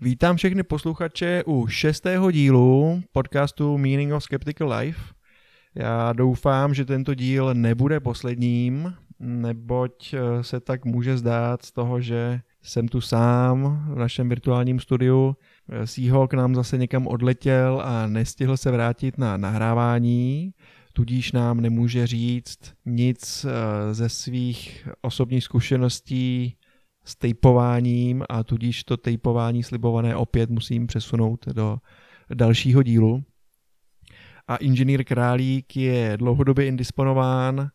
Vítám všechny posluchače u šestého dílu podcastu Meaning of Skeptical Life. Já doufám, že tento díl nebude posledním, neboť eh, se tak může zdát z toho, že jsem tu sám v našem virtuálním studiu. Seahawk k nám zase někam odletěl a nestihl se vrátit na nahrávání, tudíž nám nemůže říct nic eh, ze svých osobních zkušeností s tejpováním a tudíž to tejpování slibované opět musím přesunout do dalšího dílu. A inženýr Králík je dlouhodobě indisponován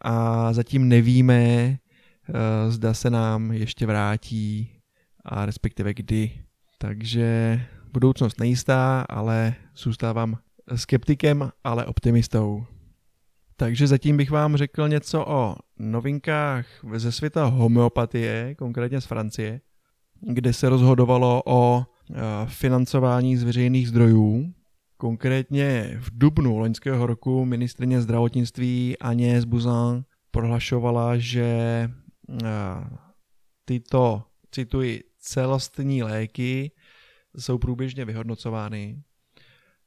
a zatím nevíme, eh, zda se nám ještě vrátí a respektive kdy. Takže budoucnost nejistá, ale zůstávám skeptikem, ale optimistou. Takže zatím bych vám řekl něco o novinkách ze světa homeopatie, konkrétně z Francie, kde se rozhodovalo o eh, financování z veřejných zdrojů. Konkrétně v dubnu loňského roku ministrině zdravotnictví Agnès Buzyn prohlašovala, že eh, tyto, cituji, celostní léky jsou průběžně vyhodnocovány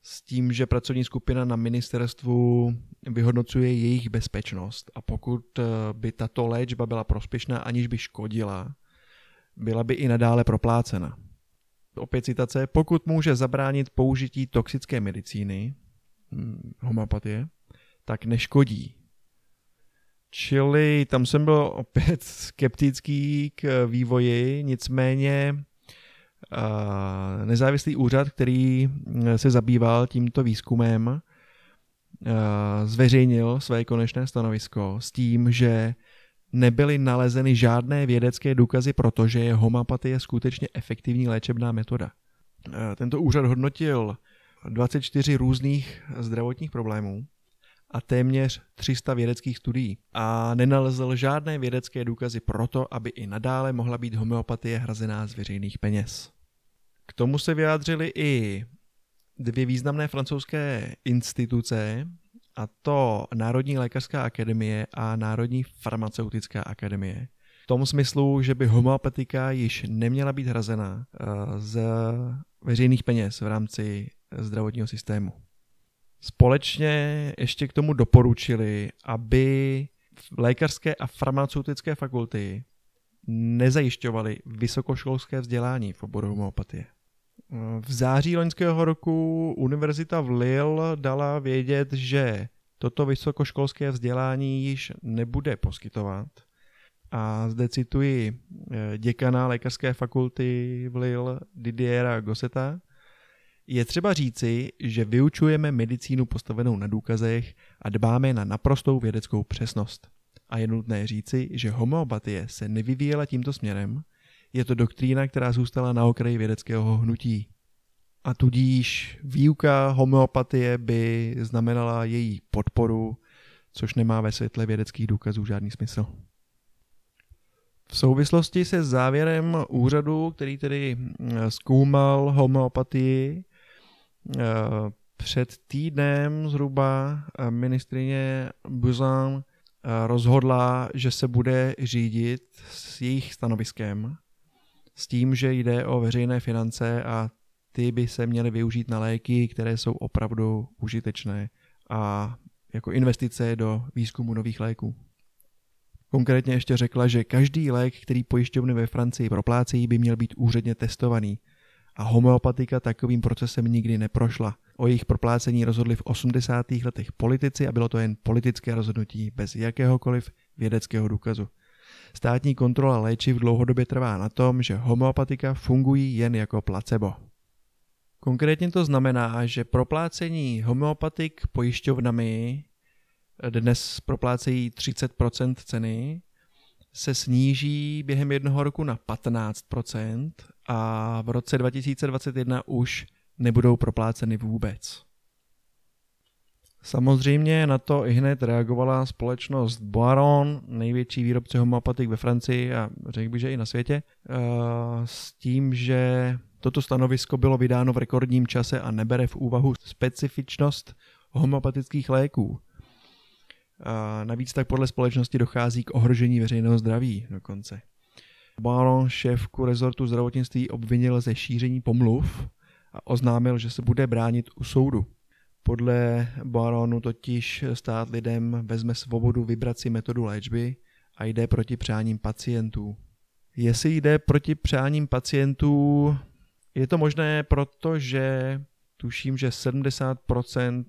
s tím, že pracovní skupina na ministerstvu vyhodnocuje jejich bezpečnost a pokud eh, by tato léčba byla prospěšná, aniž by škodila, byla by i nadále proplácena. Opět citace, pokud může zabránit použití toxické medicíny, hm, homeopatie, tak neškodí. Čili tam jsem byl opět skeptický k vývoji, nicméně nezávislý úřad, který eh, se zabýval tímto výzkumem, eh, zveřejnil své konečné stanovisko s tím, že nebyly nalezeny žádné vědecké důkazy, protože je skutečně efektivní léčebná metoda. Eh, tento úřad hodnotil 24 různých zdravotních problémů a téměř 300 vědeckých studií a nenalezl žádné vědecké důkazy pro to, aby i nadále mohla být homeopatie hrazená z veřejných peněz. K tomu se vyjádřili i dvě významné francouzské instituce, a to Národní lékařská akademie a Národní farmaceutická akademie. V tom smyslu, že by homeopatika již neměla být hrazena eh, z veřejných peněz v rámci zdravotního systému. Společně ještě k tomu doporučili, aby lékařské a farmaceutické fakulty nezajišťovaly vysokoškolské vzdělání v oboru homeopatie. V září loňského roku univerzita v Lille dala vědět, že toto vysokoškolské vzdělání již nebude poskytovat. A zde cituji eh, děkana lékařské fakulty v Lille Didiera Gosseta. Je třeba říci, že vyučujeme medicínu postavenou na důkazech a dbáme na naprostou vědeckou přesnost. A je nutné říci, že homeopatie se nevyvíjela tímto směrem, je to doktrína, která zůstala na okraji vědeckého hnutí. A tudíž výuka homeopatie by znamenala její podporu, což nemá ve světle vědeckých důkazů žádný smysl. V souvislosti se závěrem úřadu, který tedy eh, zkoumal homeopatii, eh, před týdnem zhruba eh, ministrině Buzan rozhodla, že se bude řídit s jejich stanoviskem s tím, že jde o veřejné finance a ty by se měly využít na léky, které jsou opravdu užitečné a jako investice do výzkumu nových léků. Konkrétně ještě řekla, že každý lék, který pojišťovny ve Francii proplácejí, by měl být úředně testovaný. A homeopatika takovým procesem nikdy neprošla. O jejich proplácení rozhodli v 80. letech politici a bylo to jen politické rozhodnutí bez jakéhokoliv vědeckého důkazu. Státní kontrola léčiv dlouhodobě trvá na tom, že homeopatika fungují jen jako placebo. Konkrétně to znamená, že proplácení homeopatik pojišťovnami dnes proplácejí 30% ceny, se sníží během jednoho roku na 15% a v roce 2021 už nebudou propláceny vůbec. Samozřejmě na to i hned reagovala společnost Boiron, největší výrobce homeopatik ve Francii a řekl bych, že i na světě, eh, s tím, že toto stanovisko bylo vydáno v rekordním čase a nebere v úvahu specifičnost homeopatických léků. A navíc tak podle společnosti dochází k ohrožení veřejného zdraví dokonce. Baron šéfku rezortu zdravotnictví obvinil ze šíření pomluv a oznámil, že se bude bránit u soudu. Podle Baronu totiž stát lidem vezme svobodu vybrat si metodu léčby a jde proti přáním pacientů. Jestli jde proti přáním pacientů, je to možné, protože tuším, že 70%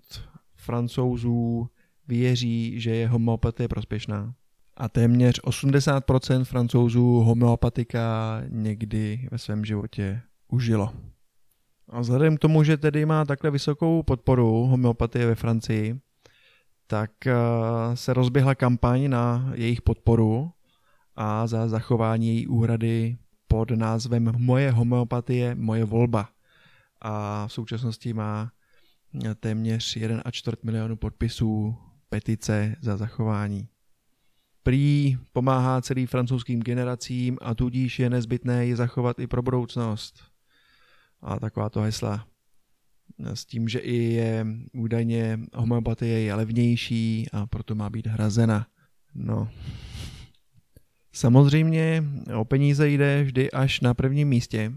francouzů věří, že je homeopatie prospěšná. A téměř 80% francouzů homeopatika někdy ve svém životě užilo. A vzhledem k tomu, že tedy má takhle vysokou podporu homeopatie ve Francii, tak eh, se rozběhla kampaň na jejich podporu a za zachování její úhrady pod názvem Moje homeopatie, moje volba. A v současnosti má téměř 1,4 milionu podpisů petice za zachování. Prý pomáhá celým francouzským generacím a tudíž je nezbytné ji zachovat i pro budoucnost. A taková to hesla s tím, že i je údajně homeopatie je levnější a proto má být hrazena. No. Samozřejmě o peníze jde vždy až na prvním místě,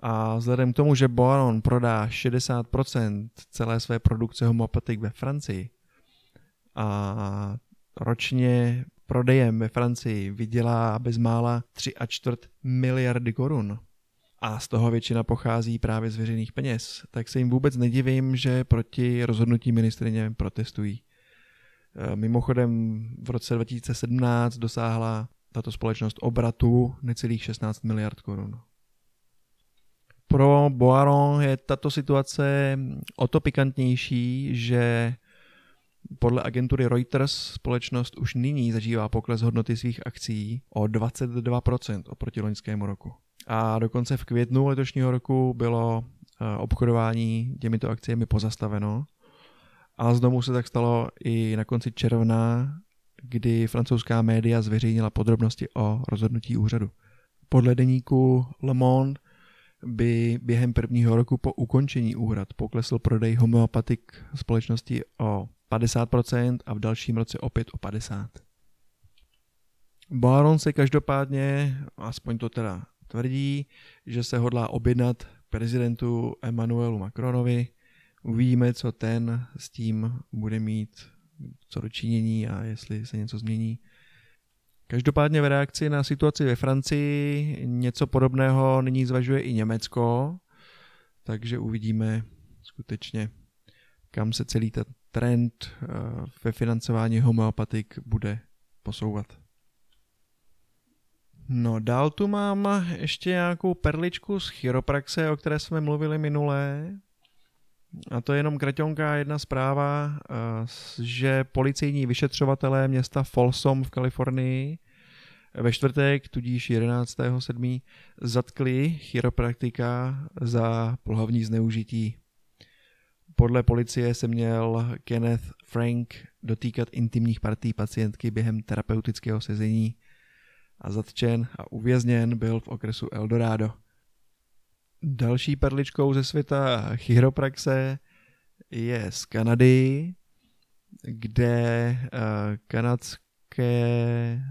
a vzhledem k tomu, že Boaron prodá 60% celé své produkce homeopatik ve Francii a ročně prodejem ve Francii vydělá bezmála 3 a čtvrt miliardy korun a z toho většina pochází právě z veřejných peněz, tak se jim vůbec nedivím, že proti rozhodnutí ministrině protestují. E, mimochodem v roce 2017 dosáhla tato společnost obratu necelých 16 miliard korun. Pro Boaron je tato situace o to pikantnější, že podle agentury Reuters společnost už nyní zažívá pokles hodnoty svých akcí o 22% oproti loňskému roku. A dokonce v květnu letošního roku bylo eh, obchodování těmito akciemi pozastaveno. A znovu se tak stalo i na konci června, kdy francouzská média zveřejnila podrobnosti o rozhodnutí úřadu. Podle deníku Le Monde by během prvního roku po ukončení úhrad poklesl prodej homeopatik společnosti o 50% a v dalším roce opět o 50%. Baron se každopádně, aspoň to teda tvrdí, že se hodlá objednat prezidentu Emmanuelu Macronovi. Uvidíme, co ten s tím bude mít co dočinění a jestli se něco změní. Každopádně v reakci na situaci ve Francii něco podobného nyní zvažuje i Německo, takže uvidíme skutečně, kam se celý ten trend eh, ve financování homeopatik bude posouvat. No dál tu mám ještě nějakou perličku z chiropraxe, o které jsme mluvili minulé. A to je jenom kraťonká jedna zpráva, eh, že policejní vyšetřovatelé města Folsom v Kalifornii ve čtvrtek, tudíž 11.7. zatkli chiropraktika za pohlavní zneužití. Podle policie se měl Kenneth Frank dotýkat intimních partí pacientky během terapeutického sezení a zatčen a uvězněn byl v okresu Eldorado. Další perličkou ze světa chiropraxe je z Kanady, kde uh, kanadské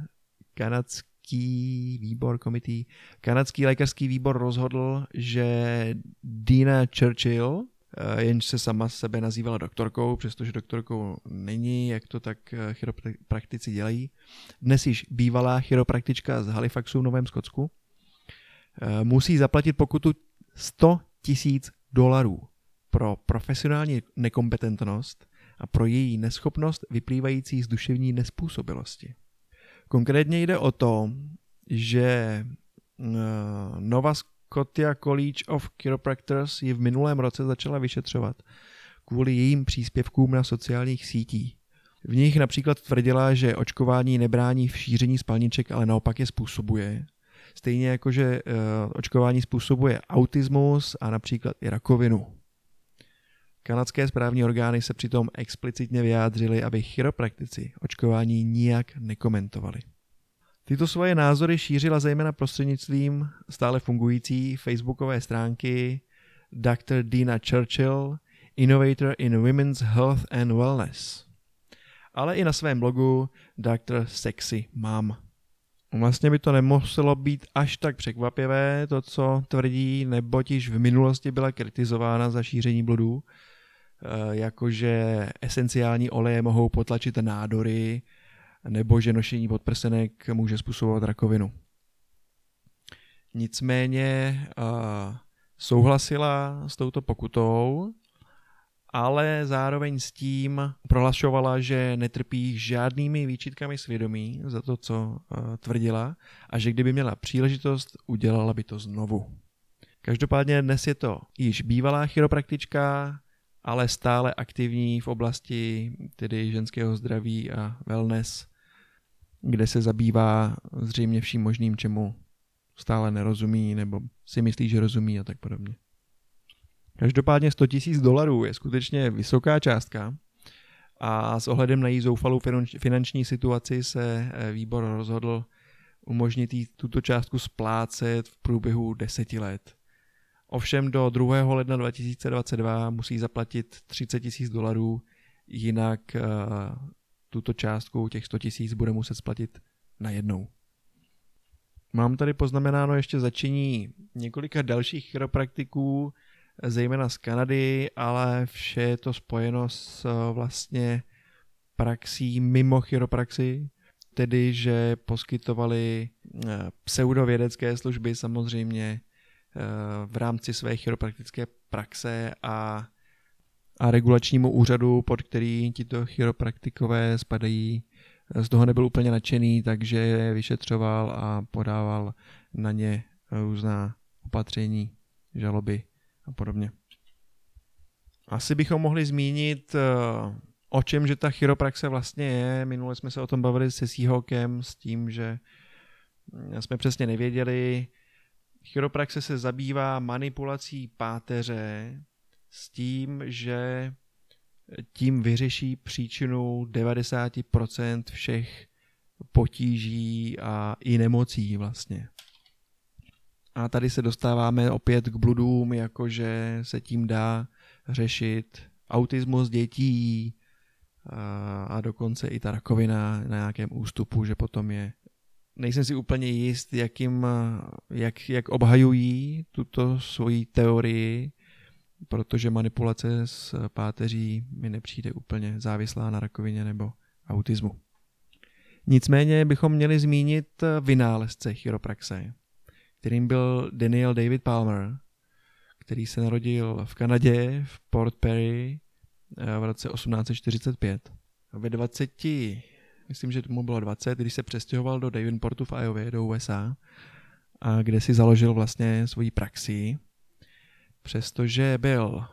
kanadský výbor komitý, kanadský lékařský výbor rozhodl, že Dina Churchill, eh, jenž se sama sebe nazývala doktorkou, přestože doktorkou není, jak to tak eh, chiropraktici dělají. Dnes již bývalá chiropraktička z Halifaxu v Novém Skotsku eh, musí zaplatit pokutu 100 tisíc dolarů pro profesionální nekompetentnost a pro její neschopnost vyplývající z duševní nespůsobilosti. Konkrétně jde o to, že Nova Scotia College of Chiropractors ji v minulém roce začala vyšetřovat kvůli jejím příspěvkům na sociálních sítích. V nich například tvrdila, že očkování nebrání v šíření spalniček, ale naopak je způsobuje. Stejně jako, že uh, očkování způsobuje autismus a například i rakovinu. Kanadské správní orgány se přitom explicitně vyjádřily, aby chiropraktici očkování nijak nekomentovali. Tyto svoje názory šířila zejména prostřednictvím stále fungující facebookové stránky Dr. Dina Churchill, Innovator in Women's Health and Wellness, ale i na svém blogu Dr. Sexy Mom. Vlastně by to nemuselo být až tak překvapivé, to, co tvrdí, neboť již v minulosti byla kritizována za šíření bludů, eh, jakože esenciální oleje mohou potlačit nádory, nebo že nošení podprsenek může způsobovat rakovinu. Nicméně uh, souhlasila s touto pokutou, ale zároveň s tím prohlašovala, že netrpí žádnými výčitkami svědomí za to, co uh, tvrdila a že kdyby měla příležitost, udělala by to znovu. Každopádně dnes je to již bývalá chiropraktička, ale stále aktivní v oblasti tedy ženského zdraví a wellness, kde se zabývá zřejmě vším možným, čemu stále nerozumí nebo si myslí, že rozumí a tak podobně. Každopádně 100 000 dolarů je skutečně vysoká částka a s ohledem na její zoufalou finanční situaci se eh, výbor rozhodl umožnit jí tuto částku splácet v průběhu deseti let. Ovšem do 2. ledna 2022 musí zaplatit 30 000 dolarů, jinak uh, tuto částku těch 100 000 bude muset splatit najednou. Mám tady poznamenáno ještě začení několika dalších chiropraktiků, zejména z Kanady, ale vše je to spojeno s eh, vlastně praxí mimo chiropraxii, tedy že poskytovali eh, pseudovědecké služby samozřejmě eh, v rámci své chiropraktické praxe a, a regulačnímu úřadu, pod který tito chiropraktikové spadají, z toho nebyl úplně nadšený, takže je vyšetřoval a podával na ně různá opatření, žaloby a podobně. Asi bychom mohli zmínit, eh, o čem že ta chiropraxe vlastně je. Minule jsme se o tom bavili se Seahawkem s tím, že hm, jsme přesně nevěděli. Chiropraxe se zabývá manipulací páteře s tím, že tím vyřeší příčinu 90% všech potíží a i nemocí vlastně. A tady se dostáváme opět k bludům, jakože se tím dá řešit autismus dětí a dokonce i ta rakovina na nějakém ústupu, že potom je nejsem si úplně jist, jakým, jak, jak obhajují tuto svoji teorii, protože manipulace s páteří mi nepřijde úplně závislá na rakovině nebo autismu. Nicméně bychom měli zmínit vynálezce chiropraxe, kterým byl Daniel David Palmer, který se narodil v Kanadě, v Port Perry eh, v roce 1845. Ve 20, myslím, že mu bylo 20, když se přestěhoval do Davenportu v Iowa, do USA, a kde si založil vlastně svoji praxi, přestože byl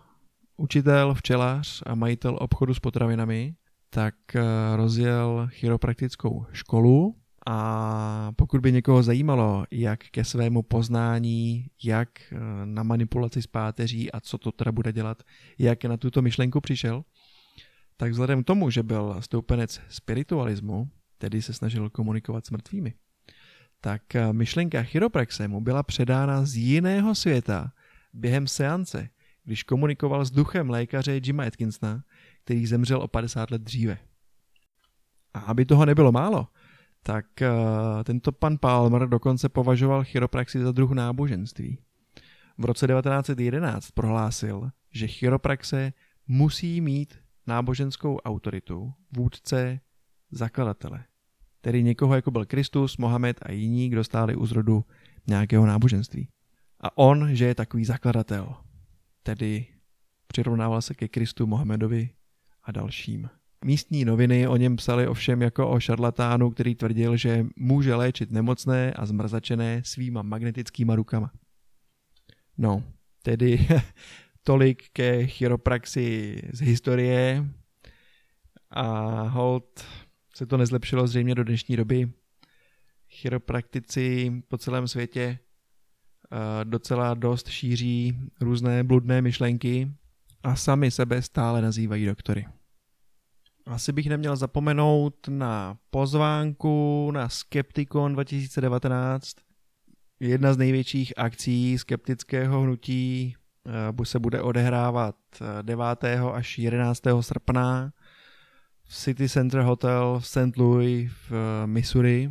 učitel, včelař a majitel obchodu s potravinami, tak eh, rozjel chiropraktickou školu a pokud by někoho zajímalo, jak ke svému poznání, jak eh, na manipulaci s páteří a co to teda bude dělat, jak na tuto myšlenku přišel, tak vzhledem k tomu, že byl stoupenec spiritualismu, tedy se snažil komunikovat s mrtvými, tak eh, myšlenka chiropraxe mu byla předána z jiného světa během seance, když komunikoval s duchem lékaře Jima Atkinsona, který zemřel o 50 let dříve. A aby toho nebylo málo, tak uh, tento pan Palmer dokonce považoval chiropraxi za druh náboženství. V roce 1911 prohlásil, že chiropraxe musí mít náboženskou autoritu, vůdce, zakladatele. Tedy někoho, jako byl Kristus, Mohamed a jiní, kdo stáli u zrodu nějakého náboženství. A on, že je takový zakladatel. Tedy přirovnával se ke Kristu, Mohamedovi a dalším. Místní noviny o něm psali ovšem jako o šarlatánu, který tvrdil, že může léčit nemocné a zmrzačené svýma magnetickýma rukama. No, tedy tolik ke chiropraxi z historie a hold se to nezlepšilo zřejmě do dnešní doby. Chiropraktici po celém světě docela dost šíří různé bludné myšlenky a sami sebe stále nazývají doktory. Asi bych neměl zapomenout na pozvánku na Skeptikon 2019. Jedna z největších akcí skeptického hnutí eh, se bude odehrávat 9. Eh, až 11. srpna v City Center Hotel v St. Louis v eh, Missouri.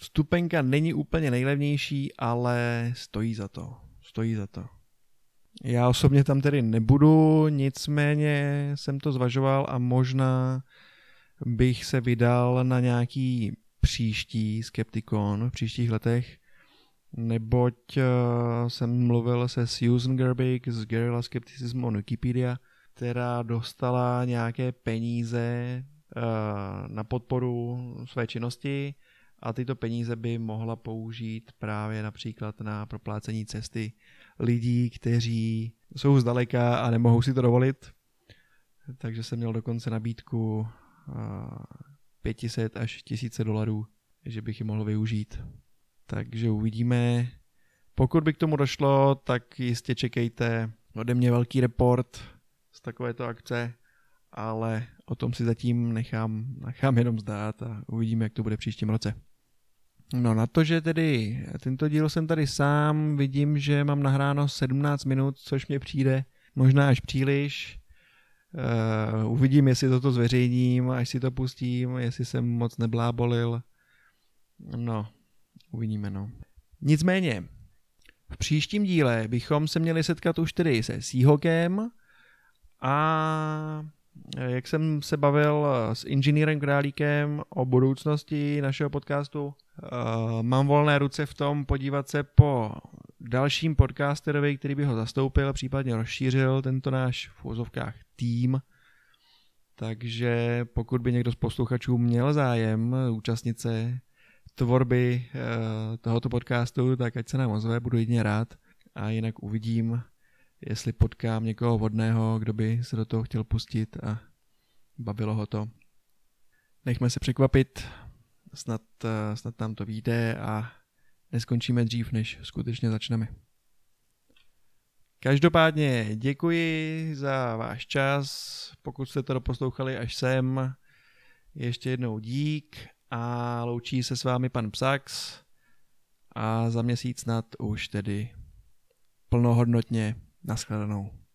Stupenka není úplně nejlevnější, ale stojí za to. Stojí za to. Já osobně tam tedy nebudu, nicméně jsem to zvažoval a možná bych se vydal na nějaký příští Skeptikon v příštích letech, neboť uh, jsem mluvil se Susan Gerbig z Guerrilla Skepticism on Wikipedia, která dostala nějaké peníze uh, na podporu své činnosti a tyto peníze by mohla použít právě například na proplácení cesty lidí, kteří jsou zdaleka a nemohou si to dovolit. Takže jsem měl dokonce nabídku 500 až 1000 dolarů, že bych ji mohl využít. Takže uvidíme. Pokud by k tomu došlo, tak jistě čekejte ode mě velký report z takovéto akce, ale o tom si zatím nechám, nechám jenom zdát a uvidíme, jak to bude příštím roce. No na to, že tedy tento díl jsem tady sám, vidím, že mám nahráno 17 minut, což mě přijde možná až příliš. Uh, uvidím, jestli toto zveřejním, až si to pustím, jestli jsem moc neblábolil. No, uvidíme, no. Nicméně, v příštím díle bychom se měli setkat už tedy se Seahawkem a jak jsem se bavil s inženýrem Králíkem o budoucnosti našeho podcastu, uh, mám volné ruce v tom podívat se po dalším podcasterovi, který by ho zastoupil, případně rozšířil tento náš v úzovkách tým. Takže pokud by někdo z posluchačů měl zájem účastnit se tvorby tohoto podcastu, tak ať se nám ozve, budu jedině rád. A jinak uvidím, jestli potkám někoho vodného, kdo by se do toho chtěl pustit a bavilo ho to. Nechme se překvapit, snad, eh, snad nám to vyjde a neskončíme dřív, než skutečně začneme. Každopádně děkuji za váš čas, pokud jste to doposlouchali až sem, ještě jednou dík a loučí se s vámi pan Psax a za měsíc snad už tedy plnohodnotně Nascara não.